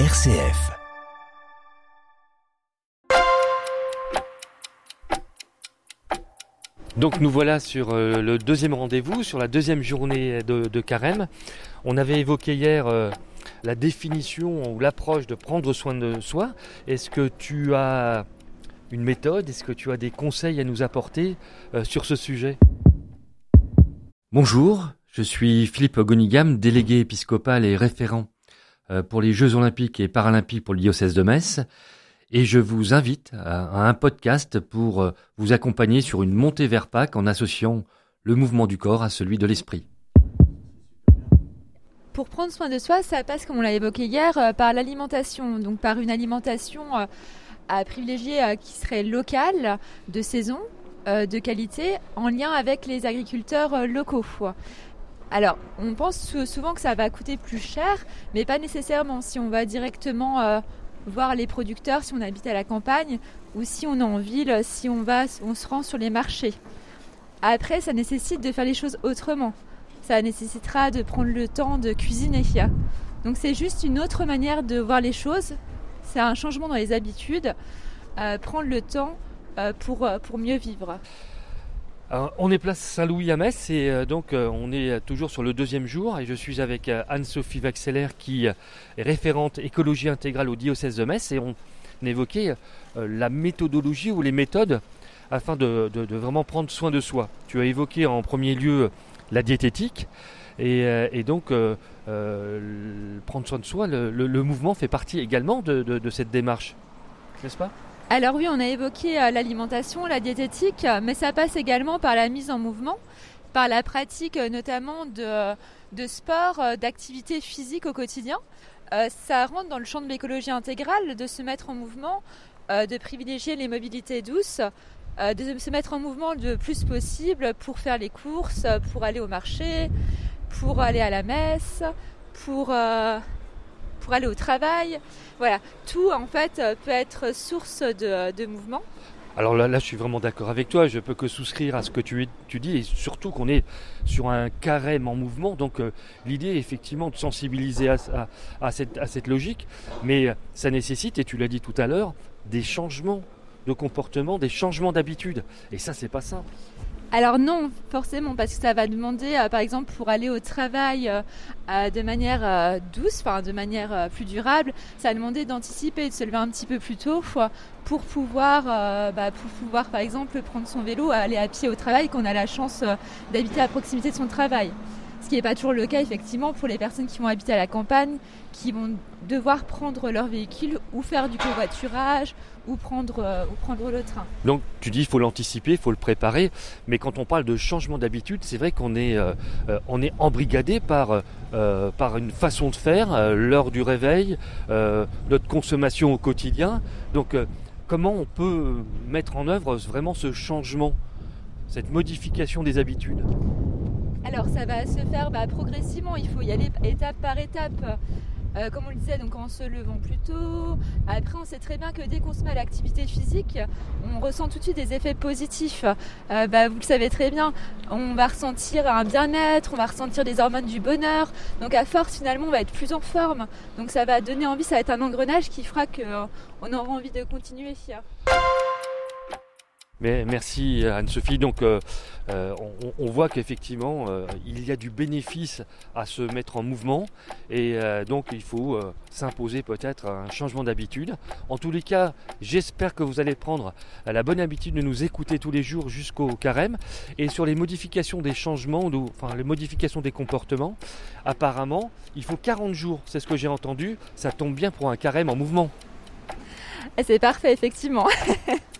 RCF. Donc nous voilà sur euh, le deuxième rendez-vous, sur la deuxième journée de, carême. On avait évoqué hier euh, la définition ou l'approche de prendre soin de soi. Est-ce que tu as une méthode? Est-ce que tu as des conseils à nous apporter euh, sur ce sujet? Bonjour, je suis Philippe Gonigam, délégué épiscopal et référent pour les Jeux olympiques et paralympiques pour le diocèse de Metz et je vous invite à, un podcast pour euh, vous accompagner sur une montée vers Pâques en associant le mouvement du corps à celui de l'esprit. Pour prendre soin de soi, ça passe, comme on l'a évoqué hier, euh, par l'alimentation, donc par une alimentation euh, à privilégier qui serait locale, de saison, de qualité, en lien avec les agriculteurs locaux. Alors, on pense souvent que ça va coûter plus cher, mais pas nécessairement. Si on va directement voir les producteurs si on habite à la campagne ou si on est en ville, si on va, on se rend sur les marchés. Après, ça nécessite de faire les choses autrement. Ça nécessitera de prendre le temps de cuisiner. Donc c'est juste une autre manière de voir les choses. C'est un changement dans les habitudes. Euh, prendre le temps euh, euh, pour mieux vivre on est place Saint-Louis à Metz et euh, donc euh, on est toujours sur le deuxième jour et je suis avec euh, Anne-Sophie Vaxeller qui est référente écologie intégrale au diocèse de Metz et on évoquait la méthodologie ou les méthodes afin de, vraiment prendre soin de soi. Tu as évoqué en premier lieu la diététique et, donc prendre soin de soi, le, mouvement fait partie également de cette démarche, n'est-ce pas? Alors oui, on a évoqué euh, l'alimentation, la diététique, mais ça passe également par la mise en mouvement, par la pratique euh, notamment de, de sport, euh, d'activités physiques au quotidien. ça rentre dans le champ de l'écologie intégrale de se mettre en mouvement, de privilégier les mobilités douces, de se mettre en mouvement le plus possible pour faire les courses, pour aller au marché, pour aller à la messe, pour pour aller au travail. Voilà, tout en fait euh, peut être source de, mouvement. Alors là, je suis vraiment d'accord avec toi. Je peux que souscrire à ce que tu, dis, et surtout qu'on est sur un carême en mouvement. Donc euh, l'idée est effectivement de sensibiliser à, cette, logique, mais ça nécessite, et tu l'as dit tout à l'heure, des changements de comportement, des changements d'habitude. Et ça, c'est pas simple. Alors non, forcément, parce que ça va demander, euh, par exemple, pour aller au travail euh, euh, de manière douce, enfin de manière plus durable, ça va demander d'anticiper, de se lever un petit peu plus tôt pour pouvoir, bah, pour pouvoir, par exemple, prendre son vélo, aller à pied au travail, qu'on a la chance d'habiter à proximité de son travail. Ce qui n'est pas toujours le cas, effectivement, pour les personnes qui vont habiter à la campagne, qui vont devoir prendre leur véhicule ou faire du covoiturage ou prendre, euh, le train. Donc tu dis il faut l'anticiper, il faut le préparer, mais quand on parle de changement d'habitude, c'est vrai qu'on est, euh, euh, embrigadé par une façon de faire, l'heure du réveil, notre consommation au quotidien. Donc comment on peut mettre en œuvre vraiment ce changement, cette modification des habitudes? Alors ça va se faire bah, progressivement, il faut y aller étape par étape. Euh, comme on le disait, donc en se levant plus tôt. Après, on sait très bien que dès qu'on se met à l'activité physique, on ressent tout de suite des effets positifs. Euh, bah, vous le savez très bien, on va ressentir un bien-être, on va ressentir des hormones du bonheur. Donc à force, finalement, on va être plus en forme. Donc ça va donner envie, ça va être un engrenage qui fera qu'on aura envie de continuer. Merci Anne-Sophie. Donc euh, euh, on, voit qu'effectivement euh, il y a du bénéfice à se mettre en mouvement et donc il faut s'imposer peut-être un changement d'habitude. En tous les cas, j'espère que vous allez prendre la bonne habitude de nous écouter tous les jours jusqu'au carême. Et sur les modifications des changements, les modifications des comportements, apparemment il faut 40 jours, c'est ce que j'ai entendu. Ça tombe bien pour un carême en mouvement. C'est parfait effectivement.